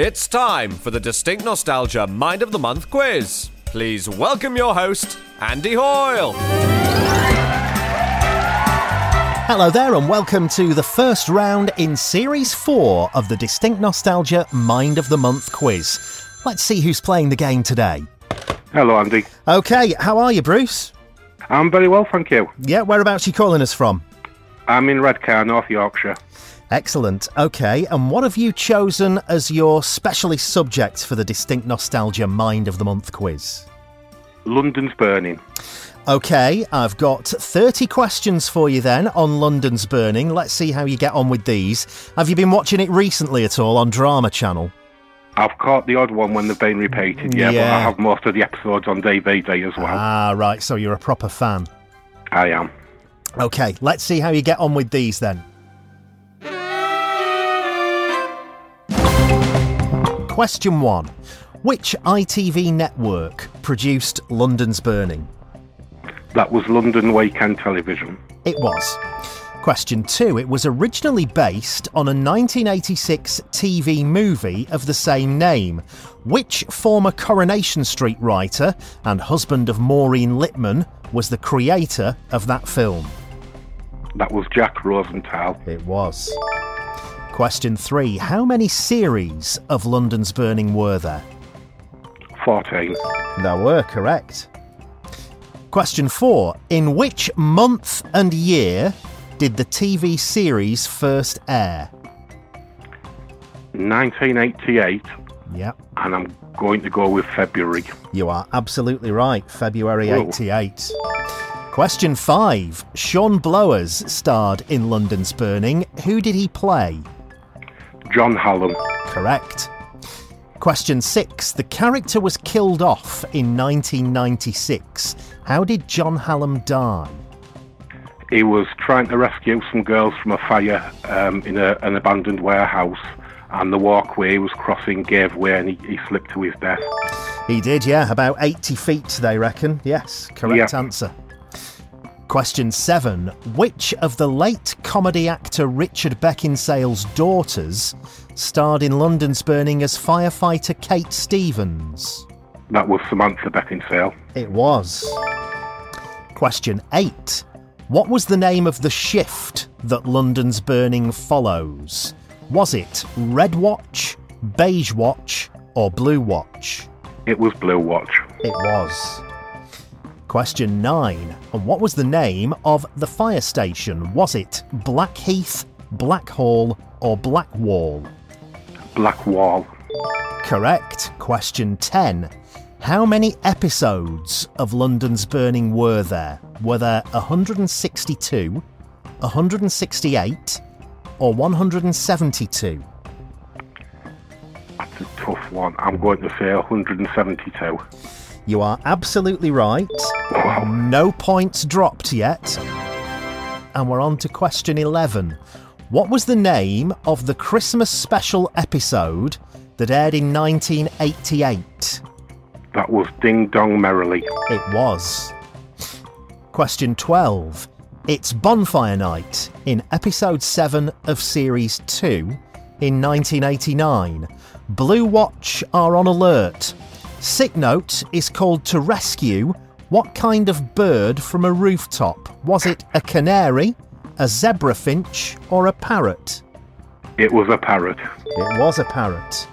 It's time for the Distinct Nostalgia Mind of the Month quiz. Please welcome your host, Andy Hoyle. Hello there, and welcome to the first round in Series 4 of the Distinct Nostalgia Mind of the Month quiz. Let's see who's playing the game today. Hello, Andy. Okay, how are you, Bruce? I'm very well, thank you. Yeah, whereabouts are you calling us from? I'm in Redcar, North Yorkshire. Excellent. Okay, and what have you chosen as your specialist subject for the Distinct Nostalgia Mind of the Month quiz? London's burning. Okay, I've got 30 questions for you then on London's Burning. Let's see how you get on with these. Have you been watching it recently at all on Drama Channel? I've caught the odd one when they've been repeated, yeah, but I have most of the episodes on DVD as well. Ah, right, so you're a proper fan. I am. Okay, let's see how you get on with these then. Question 1. Which ITV network produced London's Burning? That was London Weekend Television. It was. Question 2. It was originally based on a 1986 TV movie of the same name. Which former Coronation Street writer and husband of Maureen Lipman was the creator of that film? That was Jack Rosenthal. It was. Question 3. How many series of London's Burning were there? 14. There were, correct. Question 4. In which month and year did the TV series first air? 1988, Yep, and I'm going to go with February. you are absolutely right. February Whoa. 88. Question 5. Sean Blowers starred in London's Burning. Who did he play? John Hallam. Correct. Question 6. The character was killed off in 1996. How did John Hallam die? He was trying to rescue some girls from a fire um, in a, an abandoned warehouse, and the walkway he was crossing gave way and he, he slipped to his death. He did, yeah. About 80 feet, they reckon. Yes, correct Yeah. answer. Question 7. Which of the late comedy actor Richard Beckinsale's daughters starred in London's Burning as firefighter Kate Stevens? That was Samantha Beckinsale. It was. Question 8. What was the name of the shift that London's Burning follows? Was it Red Watch, Beige Watch, or Blue Watch? It was Blue Watch. It was. Question 9. And what was the name of the fire station? Was it Blackheath, Blackhall, or Blackwall? Blackwall. Correct. Question 10. How many episodes of London's Burning were there? Were there 162, 168, or 172? That's a tough one. I'm going to say 172. You are absolutely right. No points dropped yet. And we're on to question 11. What was the name of the Christmas special episode that aired in 1988? That was Ding Dong Merrily. It was. Question 12. It's Bonfire Night in episode 7 of series 2 in 1989. Blue Watch are on alert. Sick Note is called to rescue what kind of bird from a rooftop? Was it a canary, a zebra finch, or a parrot? It was a parrot. It was a parrot.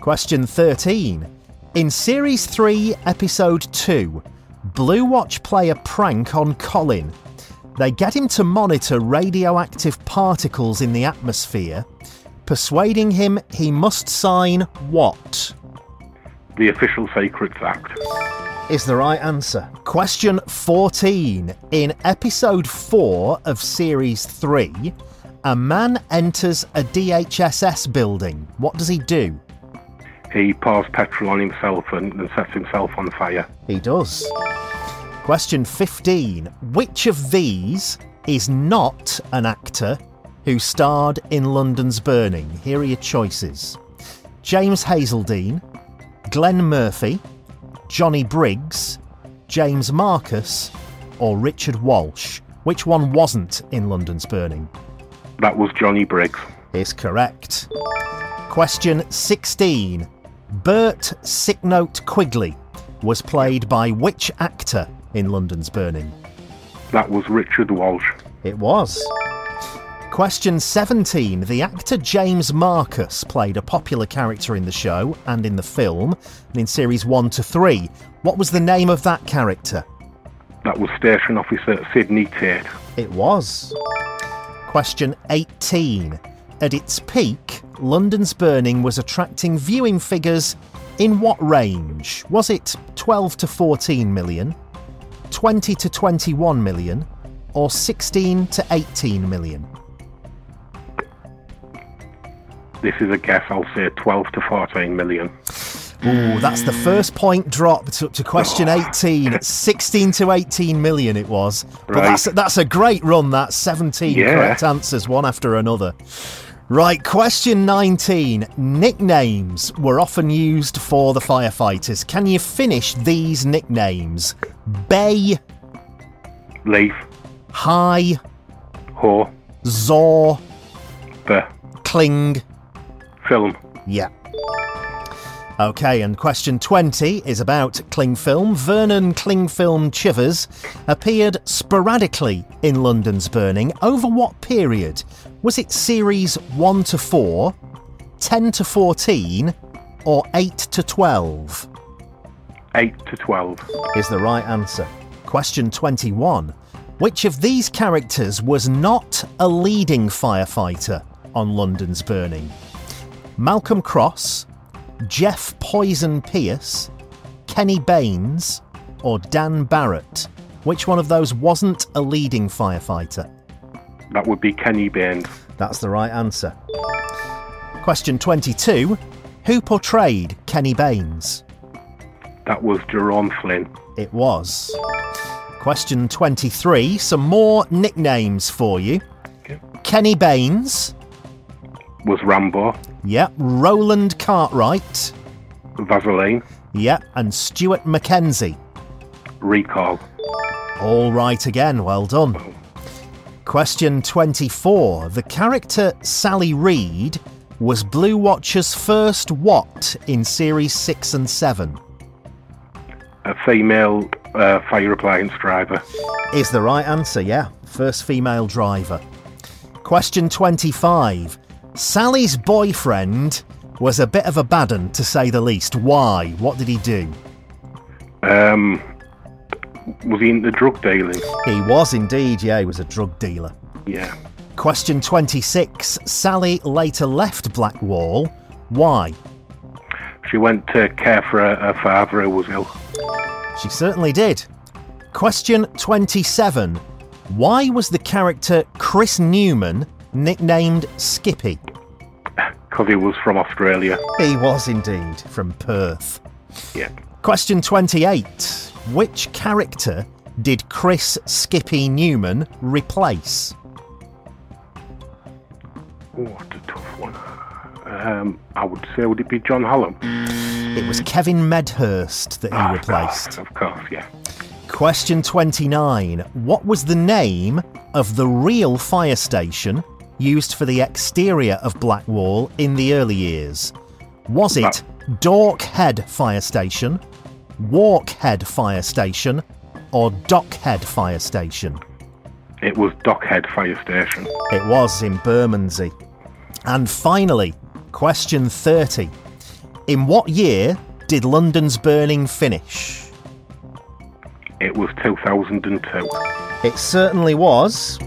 Question 13. In Series 3, Episode 2, Blue Watch play a prank on Colin. They get him to monitor radioactive particles in the atmosphere, persuading him he must sign what? The Official Secrets Act. is the right answer. Question 14. In episode 4 of series 3, a man enters a DHSS building. What does he do? He pours petrol on himself and, and sets himself on fire. He does. Question 15. Which of these is not an actor who starred in London's Burning? Here are your choices James Hazeldine, Glenn Murphy, Johnny Briggs, James Marcus, or Richard Walsh. Which one wasn't in London's Burning? That was Johnny Briggs. Is correct. Question 16. Bert Sicknote Quigley was played by which actor in London's Burning? That was Richard Walsh. It was. Question 17. The actor James Marcus played a popular character in the show and in the film, and in series 1 to 3. What was the name of that character? That was Station Officer Sidney Tate. It was. Question 18. At its peak, London's Burning was attracting viewing figures in what range? Was it 12 to 14 million, 20 to 21 million, or 16 to 18 million? This is a guess. I'll say 12 to 14 million. Ooh, that's the first point dropped up to question 18. 16 to 18 million it was. But Right. that's, that's a great run, that 17 Yeah. correct answers, one after another. Right, question 19. Nicknames were often used for the firefighters. Can you finish these nicknames? Bay, Leaf, High, Ho, Zor, The, Kling. Film. Yeah. Okay, and question 20 is about Clingfilm. Vernon Clingfilm Chivers appeared sporadically in London's Burning. Over what period? Was it series 1 to 4, 10 to 14, or 8 to 12? 8 to 12. Is the right answer. Question 21. Which of these characters was not a leading firefighter on London's Burning? Malcolm Cross, Jeff Poison Pierce, Kenny Baines, or Dan Barrett? Which one of those wasn't a leading firefighter? That would be Kenny Baines. That's the right answer. Question 22. Who portrayed Kenny Baines? That was Jerome Flynn. It was. Question 23. Some more nicknames for you. Okay. Kenny Baines. Was Rambo. Yep. Roland Cartwright. Vaseline. Yep. And Stuart McKenzie. Recall. All right again. Well done. Question 24. The character Sally Reed was Blue Watcher's first what in Series 6 and 7? A female uh, fire appliance driver. Is the right answer, yeah. First female driver. Question 25. Sally's boyfriend was a bit of a bad un, to say the least. Why? What did he do? Um, was he into drug dealing? He was indeed, yeah, he was a drug dealer. Yeah. Question 26. Sally later left Blackwall. Why? She went to care for her, her father who was ill. She certainly did. Question 27. Why was the character Chris Newman nicknamed Skippy? Because he was from Australia. He was indeed from Perth. Yeah. Question 28. Which character did Chris Skippy Newman replace? Oh, what a tough one. Um, I would say, would it be John Hallam? It was Kevin Medhurst that he Ah, replaced. Of course, yeah. Question 29. What was the name of the real fire station used for the exterior of Blackwall in the early years? Was it Dorkhead Fire Station, Walkhead Fire Station, or Dockhead Fire Station? It was Dockhead Fire Station. It was in Bermondsey. And finally, question 30. In what year did London's burning finish? It was 2002. It certainly was.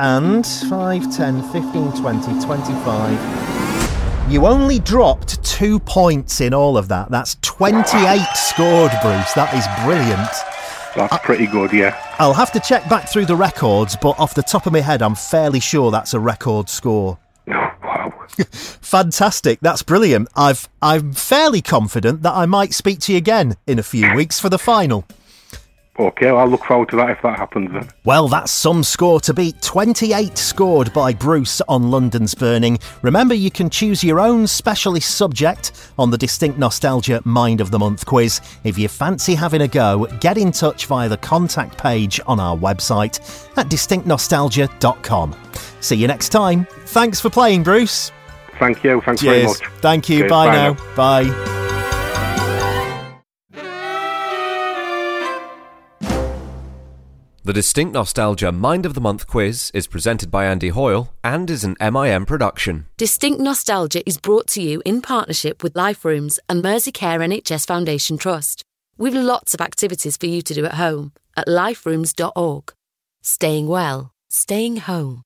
And 5, 10, 15, 20, 25. You only dropped two points in all of that. That's 28 scored, Bruce. That is brilliant. That's pretty good, yeah. I'll have to check back through the records, but off the top of my head, I'm fairly sure that's a record score. Oh, wow. Fantastic. That's brilliant. I've I'm fairly confident that I might speak to you again in a few weeks for the final. Okay, well, I'll look forward to that if that happens then. Well, that's some score to beat. 28 scored by Bruce on London's Burning. Remember, you can choose your own specialist subject on the Distinct Nostalgia Mind of the Month quiz. If you fancy having a go, get in touch via the contact page on our website at distinctnostalgia.com. See you next time. Thanks for playing, Bruce. Thank you. Thanks Cheers. very much. Thank you. Cheers. Bye, Bye now. now. Bye. The Distinct Nostalgia Mind of the Month quiz is presented by Andy Hoyle and is an MIM production. Distinct Nostalgia is brought to you in partnership with Life Rooms and Merseycare NHS Foundation Trust. We've lots of activities for you to do at home at liferooms.org. Staying well, staying home.